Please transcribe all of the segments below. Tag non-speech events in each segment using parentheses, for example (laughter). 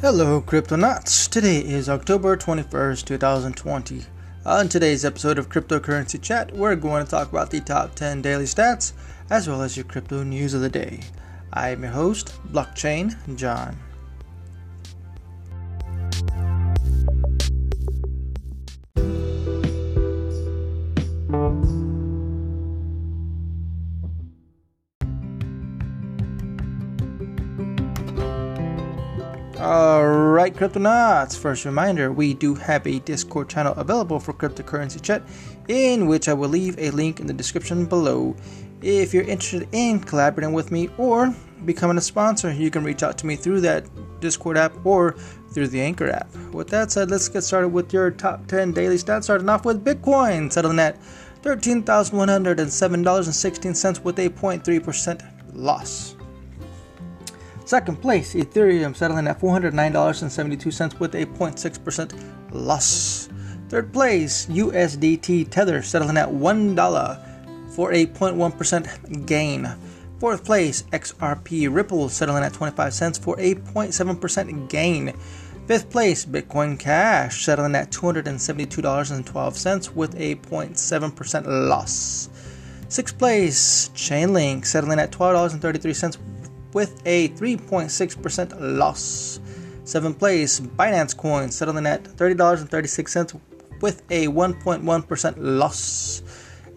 Hello, Cryptonauts. Today is October 21st, 2020. On today's episode of Cryptocurrency Chat, we're going to talk about the top 10 daily stats as well as your crypto news of the day. I am your host, Blockchain John. Cryptonauts! First reminder we do have a Discord channel available for cryptocurrency chat, in which I will leave a link in the description below. If you're interested in collaborating with me or becoming a sponsor, you can reach out to me through that Discord app or through the Anchor app. With that said, let's get started with your top 10 daily stats, starting off with Bitcoin, settling at $13,107.16 with a 0.3% loss. Second place, Ethereum settling at $409.72 with a 0.6% loss. Third place, USDT Tether settling at $1 for a 0.1% gain. Fourth place, XRP Ripple settling at 25 cents for a 0.7% gain. Fifth place, Bitcoin Cash settling at $272.12 with a 0.7% loss. Sixth place, Chainlink settling at $12.33 with a 3.6% loss. Seventh place, Binance Coin settling at $30.36 with a 1.1% loss.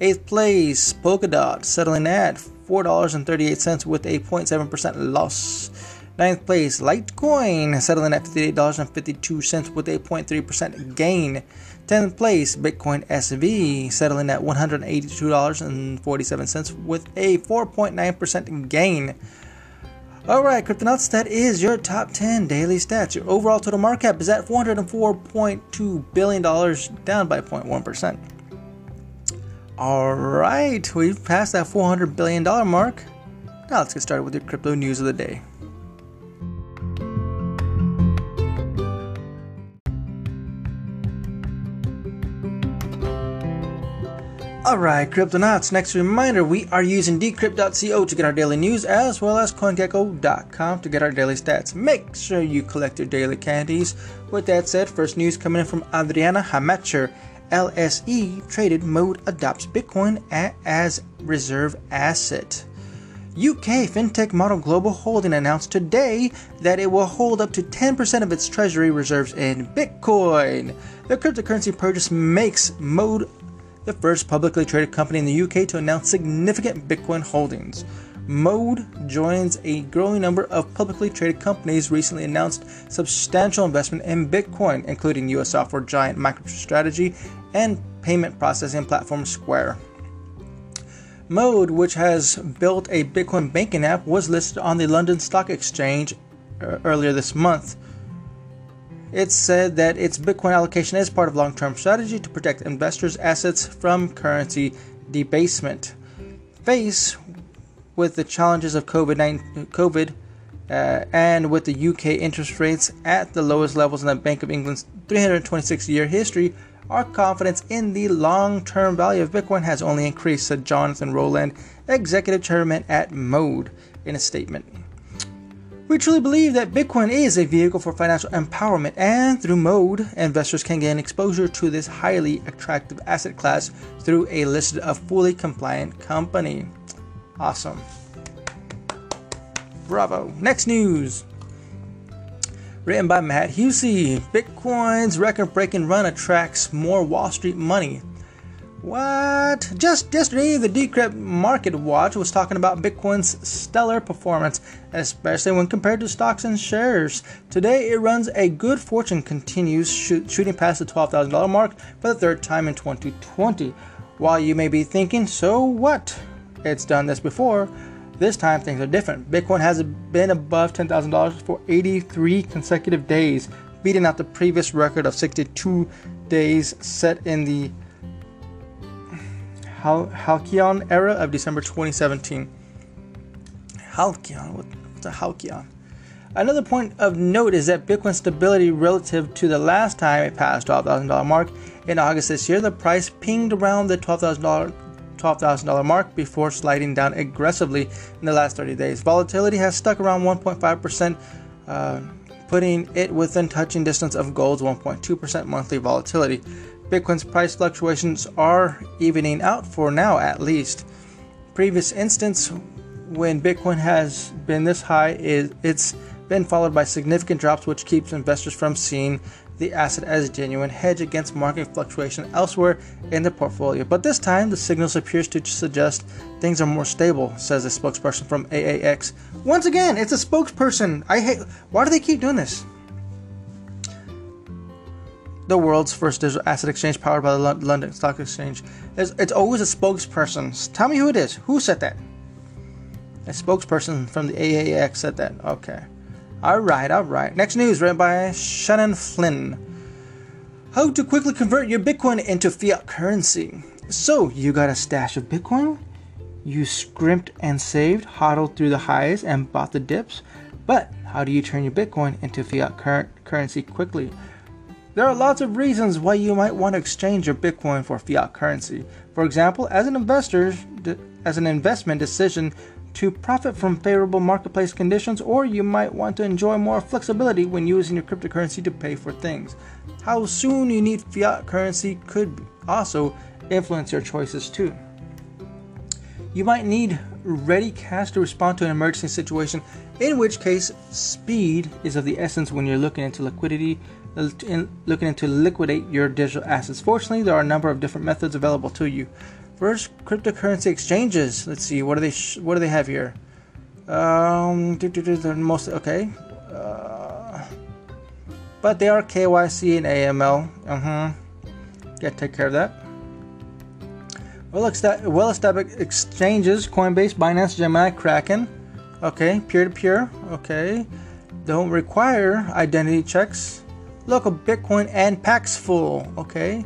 Eighth place, Polkadot settling at $4.38 with a 0.7% loss. Ninth place, Litecoin settling at $58.52 with a 0.3% gain. 10th place, Bitcoin SV settling at $182.47 with a 4.9% gain. Alright, Cryptonauts, that is your top 10 daily stats. Your overall total market cap is at $404.2 billion, down by 0.1%. Alright, we've passed that $400 billion mark. Now let's get started with your crypto news of the day. Alright, Cryptonauts, next reminder we are using decrypt.co to get our daily news as well as CoinGecko.com to get our daily stats. Make sure you collect your daily candies. With that said, first news coming in from Adriana Hamacher. LSE traded mode adopts Bitcoin as reserve asset. UK fintech model Global Holding announced today that it will hold up to 10% of its treasury reserves in Bitcoin. The cryptocurrency purchase makes Mode the first publicly traded company in the UK to announce significant Bitcoin holdings. Mode joins a growing number of publicly traded companies recently announced substantial investment in Bitcoin, including US software giant MicroStrategy and payment processing platform Square. Mode, which has built a Bitcoin banking app, was listed on the London Stock Exchange uh, earlier this month. It said that its Bitcoin allocation is part of long-term strategy to protect investors' assets from currency debasement. Faced with the challenges of COVID, COVID uh, and with the UK interest rates at the lowest levels in the Bank of England's 326-year history, our confidence in the long-term value of Bitcoin has only increased, said Jonathan Rowland, executive chairman at Mode, in a statement. We truly believe that Bitcoin is a vehicle for financial empowerment, and through Mode, investors can gain exposure to this highly attractive asset class through a listed, a fully compliant company. Awesome. Bravo. Next news. Written by Matt Hussey. Bitcoin's record breaking run attracts more Wall Street money. What? Just yesterday, the Decrypt Market Watch was talking about Bitcoin's stellar performance, especially when compared to stocks and shares. Today, it runs a good fortune, continues shoot, shooting past the $12,000 mark for the third time in 2020. While you may be thinking, so what? It's done this before. This time, things are different. Bitcoin has been above $10,000 for 83 consecutive days, beating out the previous record of 62 days set in the Hal- Halcyon era of December 2017. Halcyon? What's a Halcyon? Another point of note is that Bitcoin's stability relative to the last time it passed $12,000 mark in August this year. The price pinged around the $12,000 $12,000 mark before sliding down aggressively in the last 30 days. Volatility has stuck around 1.5% uh, putting it within touching distance of gold's 1.2% monthly volatility. Bitcoin's price fluctuations are evening out for now at least. Previous instance when Bitcoin has been this high is it's been followed by significant drops which keeps investors from seeing the asset as a genuine hedge against market fluctuation elsewhere in the portfolio. But this time, the signals appears to suggest things are more stable, says a spokesperson from AAX. Once again, it's a spokesperson. I hate. Why do they keep doing this? The world's first digital asset exchange, powered by the London Stock Exchange, it's, it's always a spokesperson. Tell me who it is. Who said that? A spokesperson from the AAX said that. Okay. All right, all right. Next news read by Shannon Flynn. How to quickly convert your Bitcoin into fiat currency. So, you got a stash of Bitcoin? You scrimped and saved, hodled through the highs, and bought the dips? But how do you turn your Bitcoin into fiat cur- currency quickly? There are lots of reasons why you might want to exchange your Bitcoin for fiat currency. For example, as an investor, as an investment decision, to profit from favorable marketplace conditions, or you might want to enjoy more flexibility when using your cryptocurrency to pay for things. How soon you need fiat currency could also influence your choices too. You might need ready cash to respond to an emergency situation, in which case, speed is of the essence when you're looking into liquidity, looking into liquidate your digital assets. Fortunately, there are a number of different methods available to you. First, cryptocurrency exchanges. Let's see. What do they? Sh- what do they have here? Um, they're most okay. Uh, but they are KYC and AML. Uh huh. Gotta take care of that. Well established exchanges: Coinbase, Binance, Gemini, Kraken. Okay, peer to peer. Okay, don't require identity checks. Local Bitcoin and Paxful. Okay,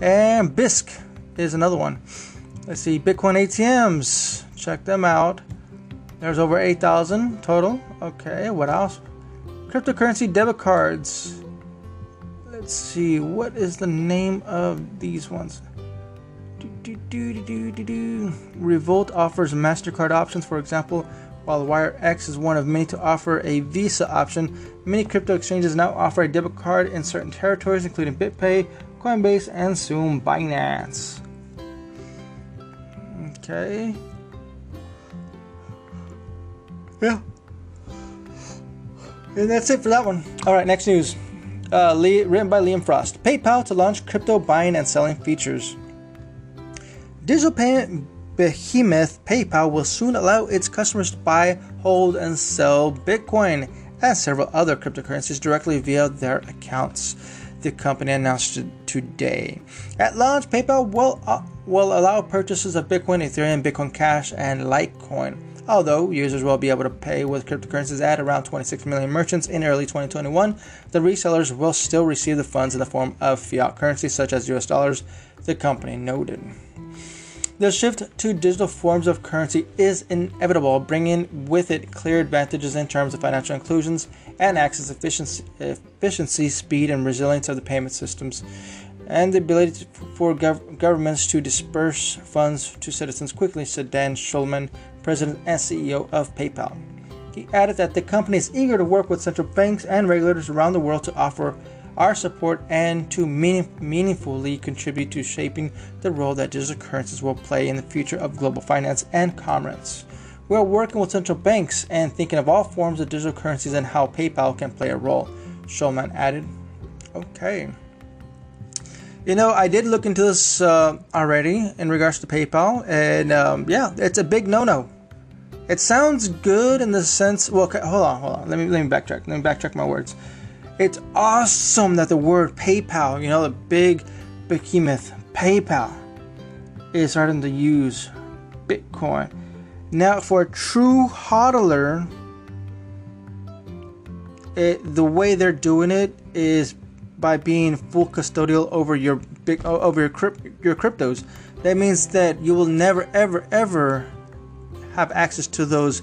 and Bisq is another one. Let's see, Bitcoin ATMs. Check them out. There's over 8,000 total. Okay, what else? Cryptocurrency debit cards. Let's see, what is the name of these ones? Do, do, do, Revolut offers MasterCard options, for example, while WireX is one of many to offer a Visa option. Many crypto exchanges now offer a debit card in certain territories, including BitPay, Coinbase, and soon Binance. Okay. Yeah. And that's it for that one. All right, next news. Uh, Lee, written by Liam Frost. PayPal to launch crypto buying and selling features. Digital payment behemoth PayPal will soon allow its customers to buy, hold, and sell Bitcoin and several other cryptocurrencies directly via their accounts the company announced today. At launch, PayPal will, uh, will allow purchases of Bitcoin, Ethereum, Bitcoin Cash, and Litecoin. Although users will be able to pay with cryptocurrencies at around 26 million merchants in early 2021, the resellers will still receive the funds in the form of fiat currency such as US dollars, the company noted. The shift to digital forms of currency is inevitable, bringing with it clear advantages in terms of financial inclusions and access efficiency, efficiency speed, and resilience of the payment systems, and the ability for gov- governments to disperse funds to citizens quickly, said Dan Schulman, president and CEO of PayPal. He added that the company is eager to work with central banks and regulators around the world to offer our support and to meaning, meaningfully contribute to shaping the role that digital currencies will play in the future of global finance and commerce. We are working with central banks and thinking of all forms of digital currencies and how PayPal can play a role, Schulman added. Okay. You know, I did look into this uh, already in regards to PayPal, and um, yeah, it's a big no-no. It sounds good in the sense. Well, okay, hold on, hold on. Let me let me backtrack. Let me backtrack my words. It's awesome that the word PayPal, you know, the big behemoth PayPal, is starting to use Bitcoin. Now, for a true hodler, it, the way they're doing it is by being full custodial over your big over your crypt, your cryptos. That means that you will never, ever, ever have access to those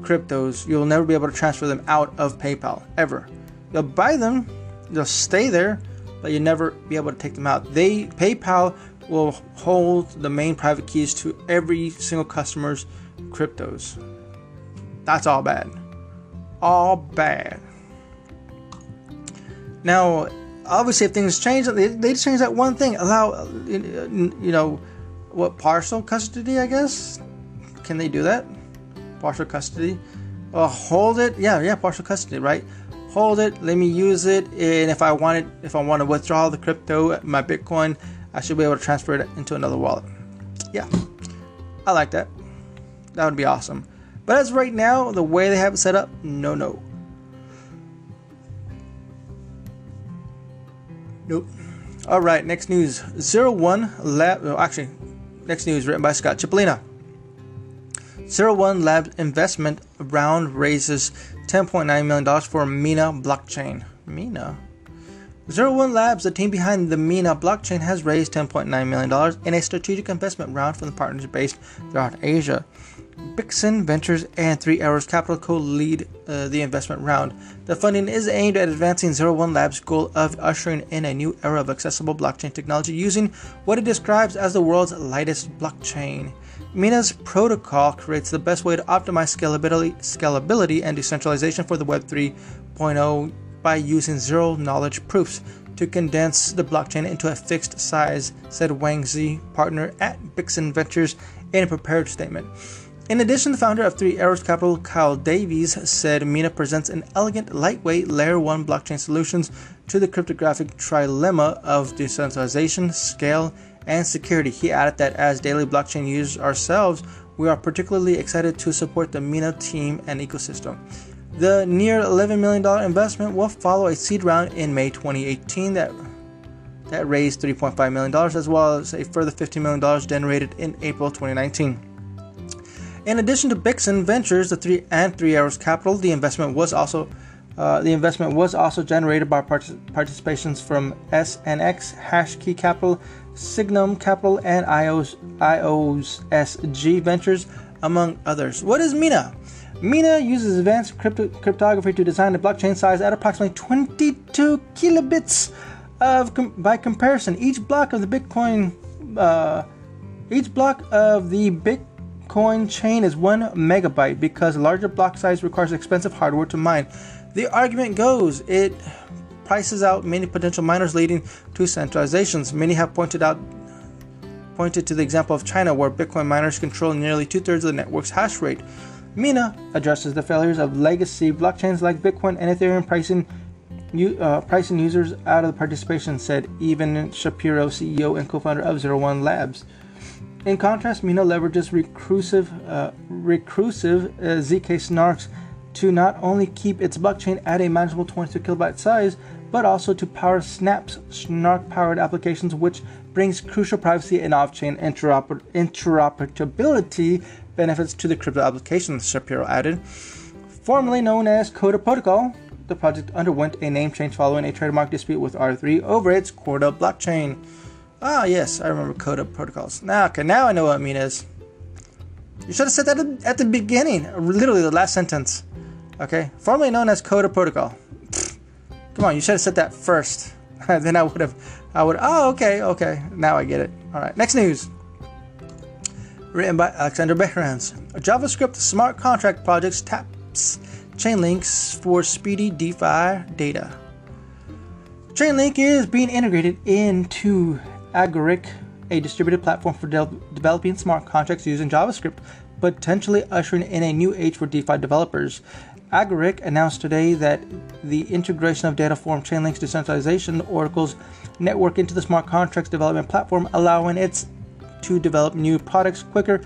cryptos. You'll never be able to transfer them out of PayPal ever. You'll buy them, they'll stay there, but you'll never be able to take them out. They PayPal will hold the main private keys to every single customer's cryptos. That's all bad. All bad. Now, obviously, if things change, they, they change that one thing. Allow, you know, what partial custody? I guess. Can they do that? Partial custody. Uh, hold it. Yeah, yeah, partial custody, right? Hold it. Let me use it, and if I want it, if I want to withdraw the crypto, my Bitcoin, I should be able to transfer it into another wallet. Yeah, I like that. That would be awesome. But as right now, the way they have it set up, no, no. Nope. All right, next news. Zero One Lab. Actually, next news written by Scott Chipolina. Zero One Lab investment round raises $10.9 million for Mina blockchain. Mina? Zero One Labs, the team behind the Mina blockchain, has raised $10.9 million in a strategic investment round from partners based throughout Asia. Bixin Ventures and Three Arrows Capital co lead uh, the investment round. The funding is aimed at advancing Zero One Labs' goal of ushering in a new era of accessible blockchain technology using what it describes as the world's lightest blockchain. Mina's protocol creates the best way to optimize scalability, scalability and decentralization for the Web 3.0 by using zero knowledge proofs to condense the blockchain into a fixed size, said Wang Zi, partner at Bixin Ventures, in a prepared statement. In addition, the founder of Three Arrows Capital, Kyle Davies, said Mina presents an elegant, lightweight Layer 1 blockchain solutions to the cryptographic trilemma of decentralization, scale, and security. He added that as daily blockchain users ourselves, we are particularly excited to support the Mina team and ecosystem. The near $11 million investment will follow a seed round in May 2018 that that raised $3.5 million, as well as a further $15 million generated in April 2019. In addition to Bixin Ventures, the three and Three Arrows Capital, the investment was also uh, the investment was also generated by participations from SNX, Hashkey Capital, Signum Capital, and IOS, IOSG Ventures, among others. What is Mina? Mina uses advanced crypto- cryptography to design a blockchain size at approximately 22 kilobits of com- by comparison. Each block of the Bitcoin, uh, each block of the Bitcoin Bitcoin chain is one megabyte because larger block size requires expensive hardware to mine. The argument goes it prices out many potential miners, leading to centralizations. Many have pointed out pointed to the example of China, where Bitcoin miners control nearly two thirds of the network's hash rate. Mina addresses the failures of legacy blockchains like Bitcoin and Ethereum pricing uh, pricing users out of the participation, said Evan Shapiro, CEO and co-founder of Zero One Labs. In contrast, Mina leverages recursive, uh, recursive uh, ZK snarks to not only keep its blockchain at a manageable 22 kilobyte size, but also to power Snapps snark-powered applications, which brings crucial privacy and off-chain interoper- interoperability benefits to the crypto applications, Shapiro added. Formerly known as Coda Protocol, the project underwent a name change following a trademark dispute with R3 over its Corda blockchain. Ah, yes, I remember Coda protocols. Now, okay, now I know what Mina is. You should have said that at the beginning, literally the last sentence. Okay, formerly known as Coda Protocol. Come on, you should have said that first. (laughs) then I would have, I would. Oh, okay, okay. Now I get it. All right. Next news. Written by Alexander Behrens. A JavaScript smart contract project taps Chainlinks for speedy DeFi data. Chainlink is being integrated into Agoric, a distributed platform for de- developing smart contracts using JavaScript, potentially ushering in a new age for DeFi developers. Agoric announced today that the integration of Dataform Chainlink's decentralization Oracle's network into the smart contracts development platform, allowing it to develop new products quicker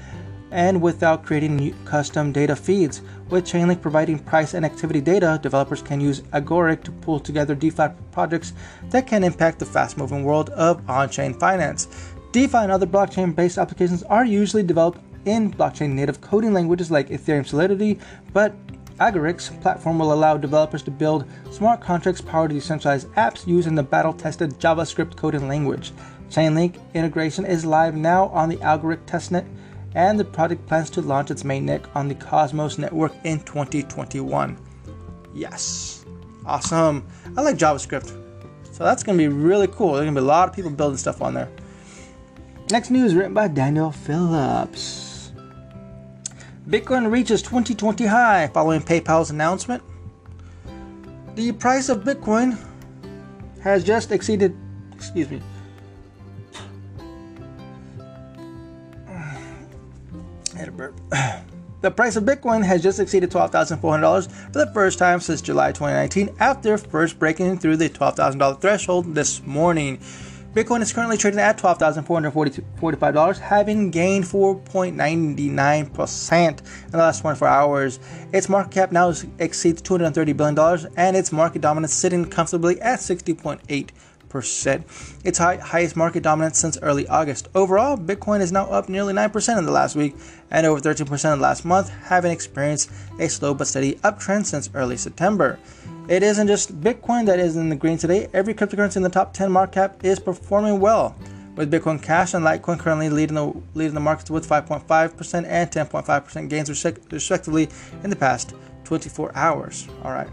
and without creating new custom data feeds. With Chainlink providing price and activity data, developers can use Agoric to pull together DeFi projects that can impact the fast moving world of on chain finance. DeFi and other blockchain based applications are usually developed in blockchain native coding languages like Ethereum Solidity, but Agoric's platform will allow developers to build smart contracts powered decentralized apps using the battle tested JavaScript coding language. Chainlink integration is live now on the Agoric testnet and the project plans to launch its mainnet on the Cosmos network in 2021. Yes, awesome. I like JavaScript, so that's going to be really cool. There's going to be a lot of people building stuff on there. Next news written by Daniel Phillips. Bitcoin reaches 2020 high following PayPal's announcement. The price of Bitcoin has just exceeded. Excuse me. (sighs) (clears throat) The price of Bitcoin has just exceeded $12,400 for the first time since July 2019 after first breaking through the $12,000 threshold this morning. Bitcoin is currently trading at $12,445, having gained 4.99% in the last 24 hours. Its market cap now exceeds $230 billion, and its market dominance sitting comfortably at 60.8 percent its high, highest market dominance since early August. Overall, Bitcoin is now up nearly 9% in the last week and over 13% in the last month, having experienced a slow but steady uptrend since early September. It isn't just Bitcoin that is in the green today, every cryptocurrency in the top 10 market cap is performing well. With Bitcoin Cash and Litecoin currently leading the leading the markets with 5.5% and 10.5% gains respectively in the past 24 hours. All right.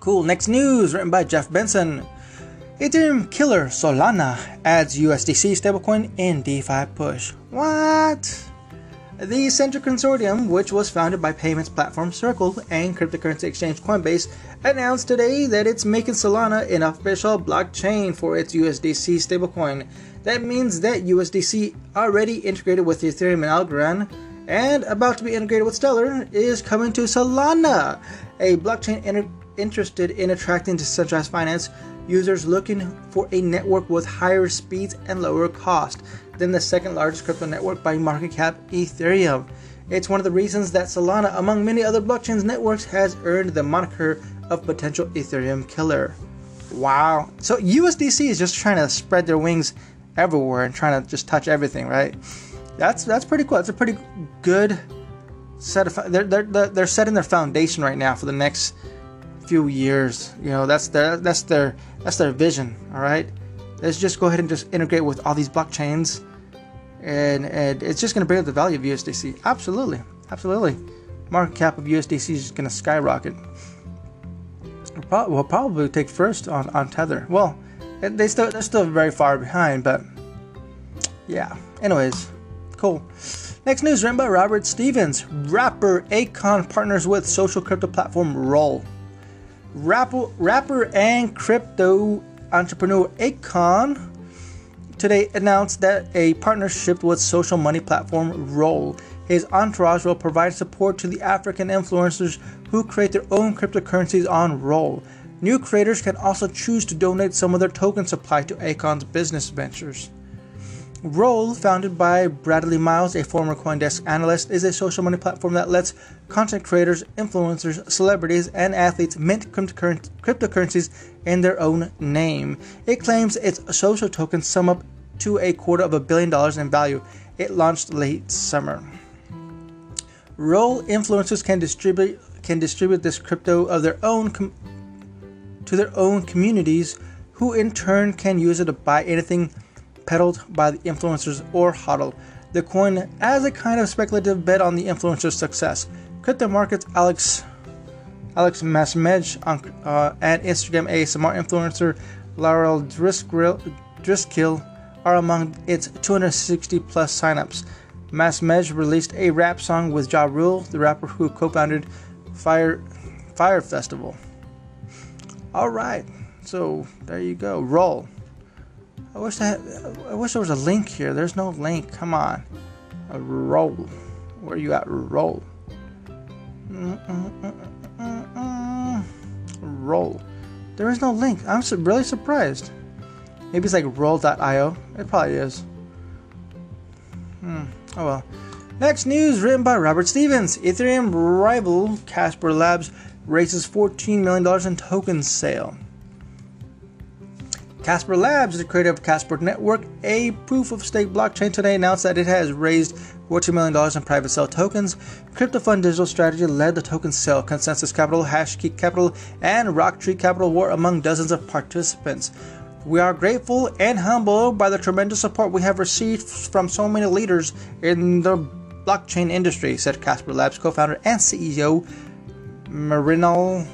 Cool. Next news written by Jeff Benson. Ethereum killer Solana adds USDC stablecoin in DeFi push. What? The Centre Consortium, which was founded by payments platform Circle and cryptocurrency exchange Coinbase, announced today that it's making Solana an official blockchain for its USDC stablecoin. That means that USDC, already integrated with Ethereum and Algorand, and about to be integrated with Stellar, is coming to Solana, a blockchain inter- interested in attracting decentralized finance users looking for a network with higher speeds and lower cost than the second largest crypto network by market cap, Ethereum. It's one of the reasons that Solana, among many other blockchains networks, has earned the moniker of potential Ethereum killer. Wow. So USDC is just trying to spread their wings everywhere and trying to just touch everything, right? That's that's pretty cool. It's a pretty good set of they're they're they're setting their foundation right now for the next few years. You know, that's their that's their that's their vision. All right, let's just go ahead and just integrate with all these blockchains, and and it's just going to bring up the value of USDC. Absolutely, absolutely. Market cap of USDC is going to skyrocket. We'll probably take first on, on Tether. Well, they still they're still very far behind, but yeah. Anyways, cool. Next news written by Robert Stevens. Rapper Akon partners with social crypto platform Roll. Rapper, rapper and crypto entrepreneur Akon today announced that a partnership with social money platform Roll. His entourage will provide support to the African influencers who create their own cryptocurrencies on Roll. New creators can also choose to donate some of their token supply to Akon's business ventures. Roll, founded by Bradley Miles, a former Coindesk analyst, is a social money platform that lets content creators, influencers, celebrities, and athletes mint cryptocurrencies in their own name. It claims its social tokens sum up to a quarter of a billion dollars in value. It launched late summer. Roll influencers can distribute can distribute this crypto of their own com- to their own communities, who in turn can use it to buy anything peddled by the influencers or hodl the coin as a kind of speculative bet on the influencer's success. Crypto markets Alex Alex Masmej on uh, and Instagram a smart influencer Laurel Driscoll, Driscoll are among its 260 plus signups. Masmej released a rap song with Ja Rule, the rapper who co-founded Fyre Fyre Festival. All right, so there you go. Roll. I wish that I wish there was a link here. There's no link. Come on. A roll. Where you at? Roll. Roll. There is no link. I'm really surprised. Maybe it's like roll.io. It probably is. Hmm. Oh well. Next news written by Robert Stevens. Ethereum rival Casper Labs raises $14 million in token sale. Casper Labs, the creator of Casper Network, a proof of stake blockchain, today announced that it has raised $14 million in private sale tokens. CryptoFund Digital Strategy led the token sale. Consensus Capital, Hashkey Capital, and Rocktree Capital were among dozens of participants. We are grateful and humbled by the tremendous support we have received from so many leaders in the blockchain industry, said Casper Labs co founder and CEO Marinal.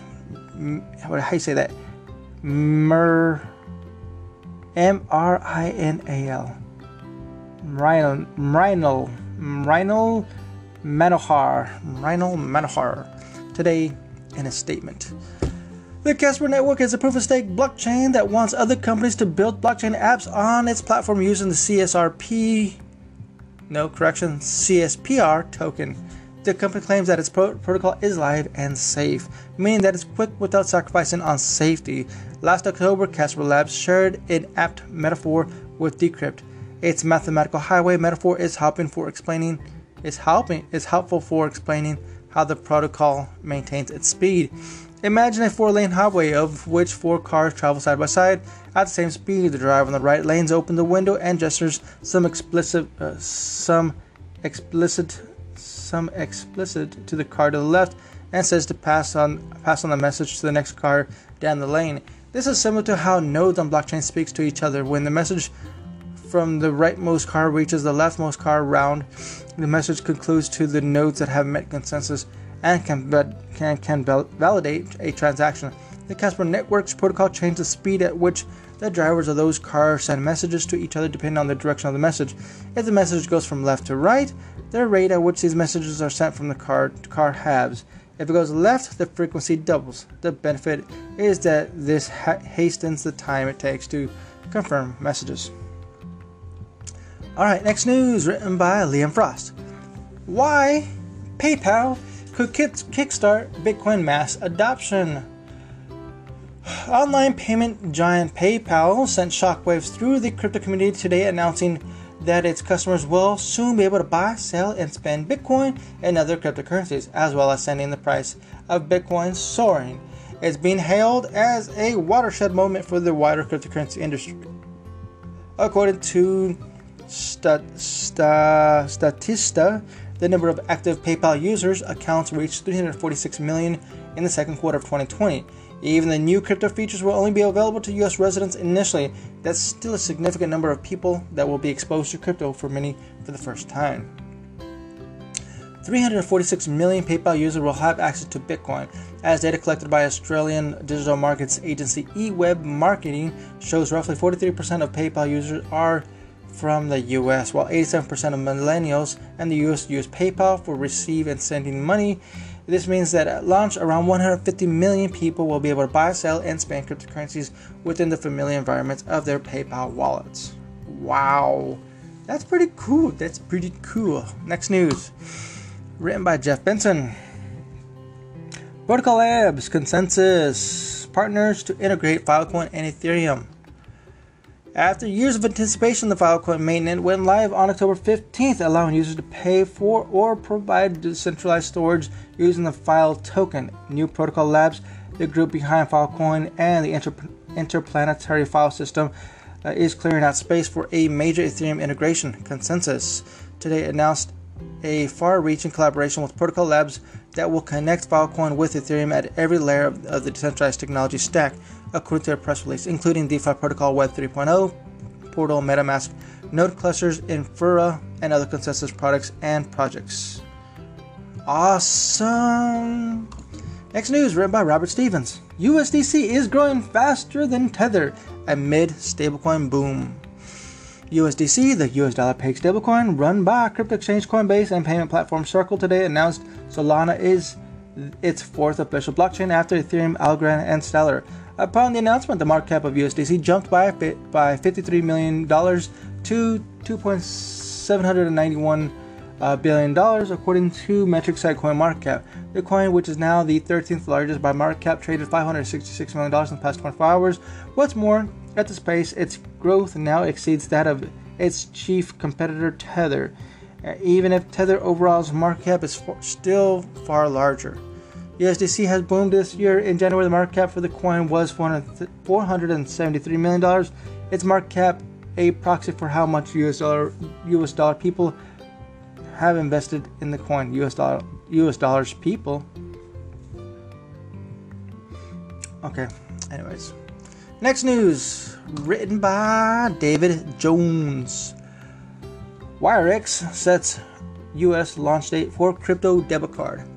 How do you say that? Mer. M R I N A L. Rhinal, Rhinal, Rhinal Manohar, Rhinal Manohar, today in a statement. The Casper Network is a proof of stake blockchain that wants other companies to build blockchain apps on its platform using the CSRP, no correction, CSPR token. The company claims that its pro- protocol is live and safe, meaning that it's quick without sacrificing on safety. Last October, Casper Labs shared an apt metaphor with Decrypt. Its mathematical highway metaphor is helping for explaining is helping is helpful for explaining how the protocol maintains its speed. Imagine a four-lane highway of which four cars travel side by side at the same speed. The driver on the right lanes opens the window and gestures some explicit uh, some explicit some explicit to the car to the left and says to pass on pass on the message to the next car down the lane. This is similar to how nodes on blockchain speaks to each other. When the message from the rightmost car reaches the leftmost car round, the message concludes to the nodes that have met consensus and can, can, can validate a transaction. The Casper Network's protocol changes the speed at which the drivers of those cars send messages to each other depending on the direction of the message. If the message goes from left to right, the rate at which these messages are sent from the car to car halves. If it goes left, the frequency doubles. The benefit is that this ha- hastens the time it takes to confirm messages. All right, next news written by Liam Frost. Why PayPal could kickstart Bitcoin mass adoption. Online payment giant PayPal sent shockwaves through the crypto community today announcing that its customers will soon be able to buy, sell, and spend Bitcoin and other cryptocurrencies, as well as sending the price of Bitcoin soaring. It's being hailed as a watershed moment for the wider cryptocurrency industry. According to Stat, Statista, the number of active PayPal users accounts reached 346 million in the second quarter of 2020. Even the new crypto features will only be available to US residents initially. That's still a significant number of people that will be exposed to crypto for many for the first time. 346 million PayPal users will have access to Bitcoin, as data collected by Australian digital markets agency eWeb Marketing shows roughly 43% of PayPal users are from the US, while 87% of millennials in the US use PayPal for receiving and sending money this means that at launch, around 150 million people will be able to buy, sell, and spend cryptocurrencies within the familiar environments of their PayPal wallets. Wow, that's pretty cool. That's pretty cool. Next news, written by Jeff Benson. Protocol Labs ConsenSys partners to integrate Filecoin and Ethereum. After years of anticipation, the Filecoin mainnet went live on October 15th, allowing users to pay for or provide decentralized storage using the File token. New Protocol Labs, the group behind Filecoin and the Inter- Interplanetary File System, uh, is clearing out space for a major Ethereum integration. ConsenSys today announced a far-reaching collaboration with Protocol Labs that will connect Filecoin with Ethereum at every layer of, of the decentralized technology stack according to a press release, including DeFi Protocol Web 3.0, Portal, MetaMask, Node clusters, Infura, and other ConsenSys products and projects. Awesome! Next news written by Robert Stevens. USDC is growing faster than Tether amid stablecoin boom. USDC, the US dollar peg stablecoin run by crypto exchange Coinbase and payment platform Circle today announced Solana is its fourth official blockchain after Ethereum, Algorand, and Stellar. Upon the announcement, the market cap of USDC jumped by by $53 million to 2.791 uh, billion according to metric site coin market. The coin, which is now the 13th largest by market cap, traded 566 million dollars in the past 24 hours. What's more, at this pace, its growth now exceeds that of its chief competitor Tether, uh, even if Tether overall's market cap is for, still far larger. USDC has boomed this year. In January, the market cap for the coin was $473 million. Its market cap, a proxy for how much US dollar, US dollar people have invested in the coin. US dollar, US dollars people. Okay. Anyways, next news written by David Jones. WireX sets U.S. launch date for crypto debit card.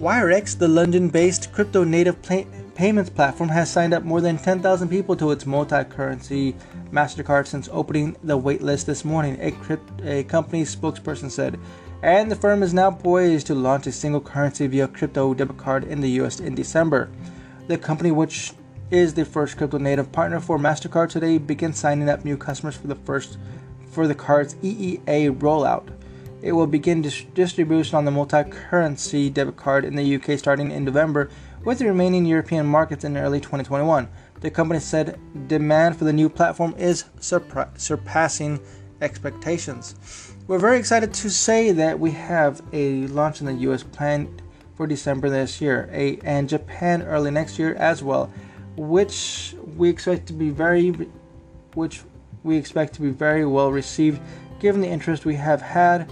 WireX, the London based crypto native pay- payments platform, has signed up more than 10,000 people to its multi currency MasterCard since opening the waitlist this morning, a, crypt- a company spokesperson said. and the firm is now poised to launch a single currency via crypto debit card in the US in December. The company, which is the first crypto native partner for MasterCard today, begins signing up new customers for the first for the card's EEA rollout. It will begin dis- distribution on the multi currency debit card in the UK starting in November, with the remaining European markets in early 2021. The company said demand for the new platform is surpri- surpassing expectations. We're very excited to say that we have a launch in the US planned for December this year, a, and Japan early next year as well, which we expect to be very, which we expect to be very well received, given the interest we have had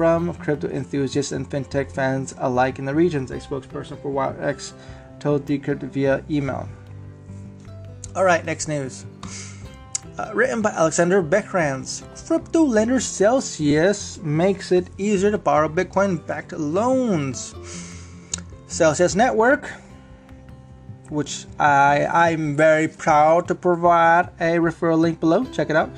from crypto enthusiasts and fintech fans alike in the regions, a spokesperson for WireX told Decrypt via email. All right, next news. Uh, written by Alexander Behrens. Crypto lender Celsius makes it easier to borrow Bitcoin backed loans. Celsius Network, which I, I'm very proud to provide a referral link below. Check it out.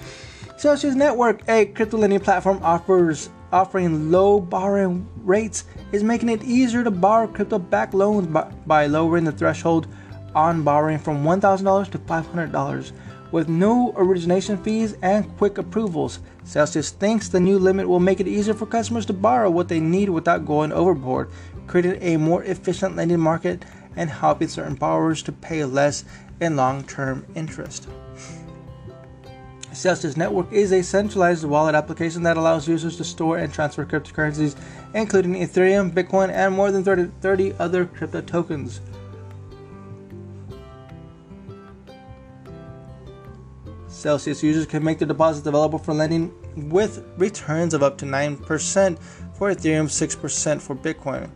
Celsius Network, a crypto lending platform, offers offering low borrowing rates is making it easier to borrow crypto backed loans by, lowering the threshold on borrowing from $1,000 to $500 with no origination fees and quick approvals. Celsius thinks the new limit will make it easier for customers to borrow what they need without going overboard, creating a more efficient lending market and helping certain borrowers to pay less in long term interest. Celsius Network is a centralized wallet application that allows users to store and transfer cryptocurrencies, including Ethereum, Bitcoin, and more than 30, 30 other crypto tokens. Celsius users can make their deposits available for lending with returns of up to 9% for Ethereum, 6% for Bitcoin.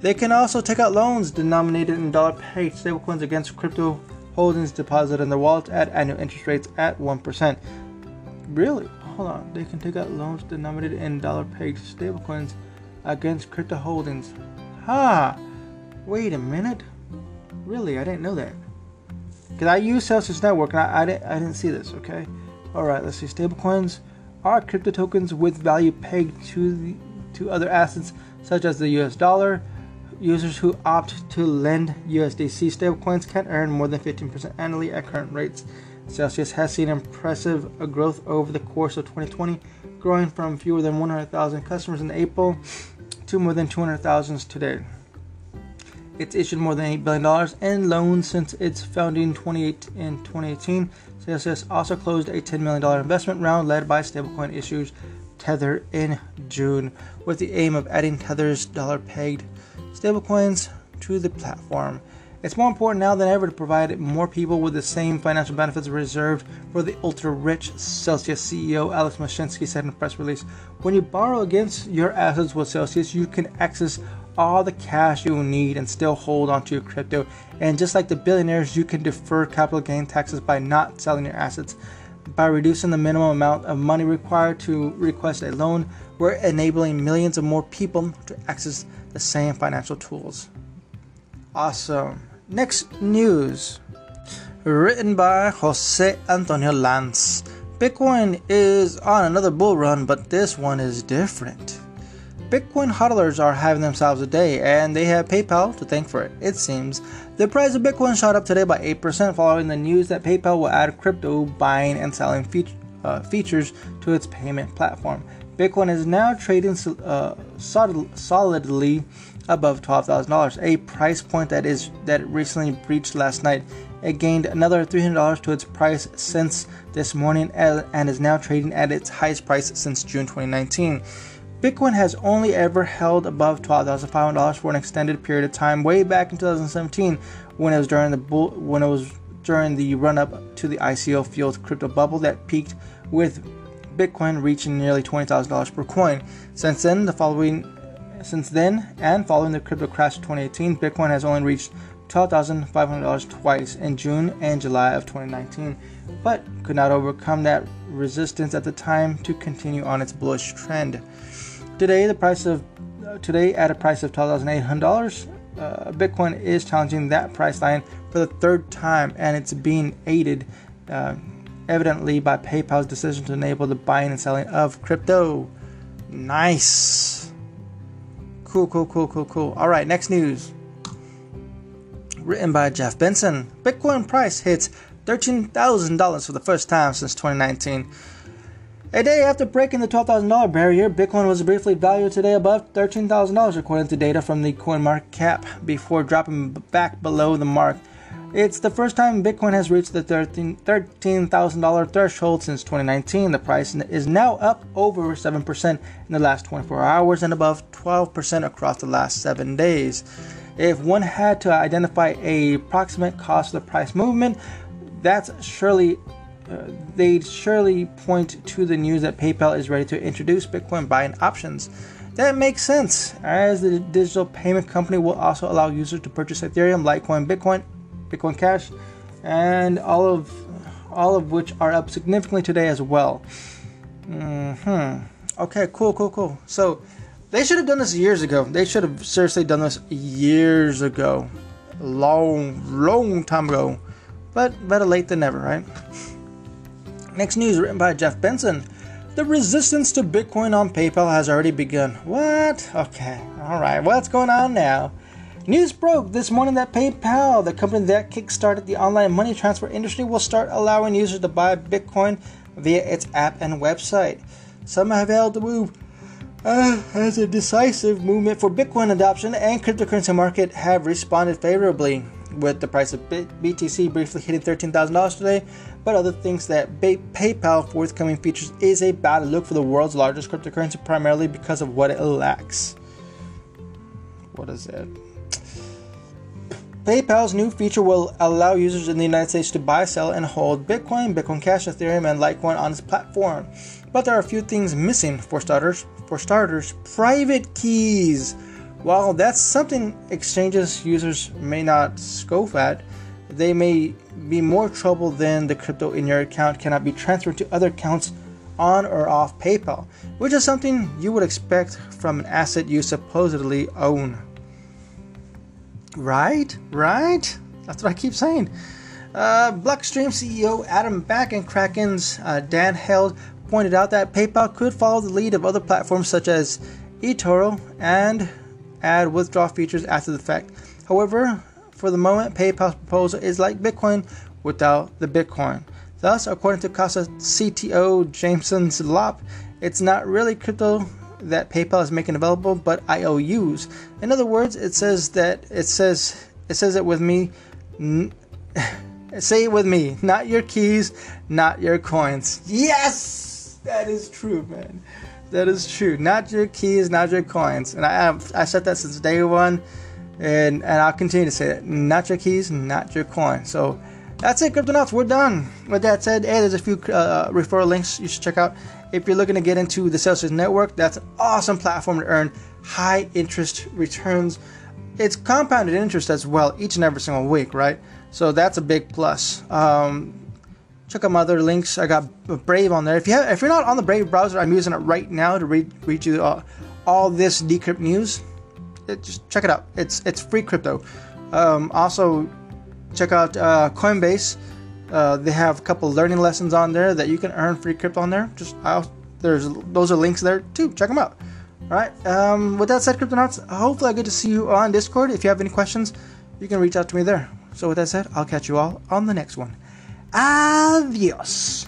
They can also take out loans denominated in dollar paid stablecoins against crypto holdings deposited in their wallet at annual interest rates at 1%. Really? Hold on. They can take out loans denominated in dollar paid stablecoins against crypto holdings. Ha! Wait a minute. Really? I didn't know that. Because I use Celsius Network and I, I, didn't, I didn't see this, okay? Alright, let's see. Stablecoins are crypto tokens with value pegged to, the, to other assets such as the US dollar. Users who opt to lend USDC stablecoins can earn more than 15% annually at current rates. Celsius has seen impressive growth over the course of 2020, growing from fewer than 100,000 customers in April to more than 200,000 today. It's issued more than $8 billion in loans since its founding in 2018. Celsius also closed a $10 million investment round led by stablecoin issuers Tether in June, with the aim of adding Tether's dollar pegged stablecoins to the platform. It's more important now than ever to provide more people with the same financial benefits reserved for the ultra rich, Celsius CEO Alex Mashinsky said in a press release. When you borrow against your assets with Celsius, you can access all the cash you will need and still hold onto your crypto. And just like the billionaires, you can defer capital gain taxes by not selling your assets. By reducing the minimum amount of money required to request a loan, we're enabling millions of more people to access the same financial tools. Awesome. Next news. Written by Jose Antonio Lanz. Bitcoin is on another bull run, but this one is different. Bitcoin hodlers are having themselves a day, and they have PayPal to thank for it. It seems the price of Bitcoin shot up today by 8% following the news that PayPal will add crypto buying and selling fe- uh, features to its payment platform. Bitcoin is now trading uh, solid- solidly above $12,000, a price point that is that recently breached last night. It gained another $300 to its price since this morning and is now trading at its highest price since June 2019. Bitcoin has only ever held above $12,500 for an extended period of time, way back in 2017, when it was during the bull, when it was during the run-up to the ICO fueled crypto bubble that peaked with Bitcoin reaching nearly $20,000 per coin. Since then, the following since then and following the crypto crash of 2018, Bitcoin has only reached $12,500 twice in June and July of 2019, but could not overcome that resistance at the time to continue on its bullish trend. Today, the price of uh, today at a price of twelve thousand eight hundred dollars, uh, Bitcoin is challenging that price line for the third time, and it's being aided uh, evidently by PayPal's decision to enable the buying and selling of crypto. Nice. Cool, cool, cool, cool, cool. All right, next news. Written by Jeff Benson. Bitcoin price hits $13,000 for the first time since 2019. A day after breaking the $12,000 barrier, Bitcoin was briefly valued today above $13,000 according to data from the CoinMarketCap before dropping back below the mark. It's the first time Bitcoin has reached the $13,000 threshold since 2019. The price is now up over 7% in the last 24 hours and above 12% across the last 7 days. If one had to identify a approximate cost of the price movement, that's surely uh, they'd surely point to the news that PayPal is ready to introduce Bitcoin buying options. That makes sense, as the digital payment company will also allow users to purchase Ethereum, Litecoin, Bitcoin, Bitcoin Cash, and all of all of which are up significantly today as well. Hmm. Okay. Cool. Cool. Cool. So they should have done this years ago. They should have seriously done this years ago, long, long time ago. But better late than never, right? Next news written by Jeff Benson. The resistance to Bitcoin on PayPal has already begun. What? Okay, alright, what's going on now? News broke this morning that PayPal, the company that kickstarted the online money transfer industry, will start allowing users to buy Bitcoin via its app and website. Some have hailed the move uh, as a decisive movement for Bitcoin adoption, and cryptocurrency market have responded favorably with the price of BTC briefly hitting $13,000 today, but other things that PayPal forthcoming features is a bad look for the world's largest cryptocurrency primarily because of what it lacks. What is it? PayPal's new feature will allow users in the United States to buy, sell, and hold Bitcoin, Bitcoin Cash, Ethereum, and Litecoin on its platform. But there are a few things missing. For starters, for starters, private keys while that's something exchanges users may not scoff at, they may be more trouble than the crypto in your account cannot be transferred to other accounts on or off PayPal, which is something you would expect from an asset you supposedly own. Right? Right? That's what I keep saying. Uh, Blockstream CEO Adam Back and Kraken's uh, Dan Held pointed out that PayPal could follow the lead of other platforms such as eToro and add withdraw features after the fact. However, for the moment, PayPal's proposal is like Bitcoin without the Bitcoin. Thus, according to Casa CTO Jameson Lopp, it's not really crypto that PayPal is making available, but IOUs. In other words, it says that it says it says it with me. N- (laughs) say it with me. Not your keys, not your coins. Yes, that is true, man. That is true. Not your keys, not your coins. And I have I said that since day one, and and I'll continue to say that. Not your keys, not your coins. So that's it, Cryptonauts. We're done. With that said, hey, there's a few uh, referral links you should check out if you're looking to get into the Celsius Network. That's an awesome platform to earn high interest returns. It's compounded interest as well each and every single week, right? So that's a big plus. Um, check out my other links. I got Brave on there. If you have, if you're not on the Brave browser, I'm using it right now to read read you all, all this decrypt news. It, just check it out. It's it's free crypto. Um, also, check out uh, Coinbase. Uh, they have a couple learning lessons on there that you can earn free crypto on there. Just I'll, there's those are links there too. Check them out. All right. Um, with that said, Cryptonauts, hopefully I get to see you on Discord. If you have any questions, you can reach out to me there. So with that said, I'll catch you all on the next one. Adiós.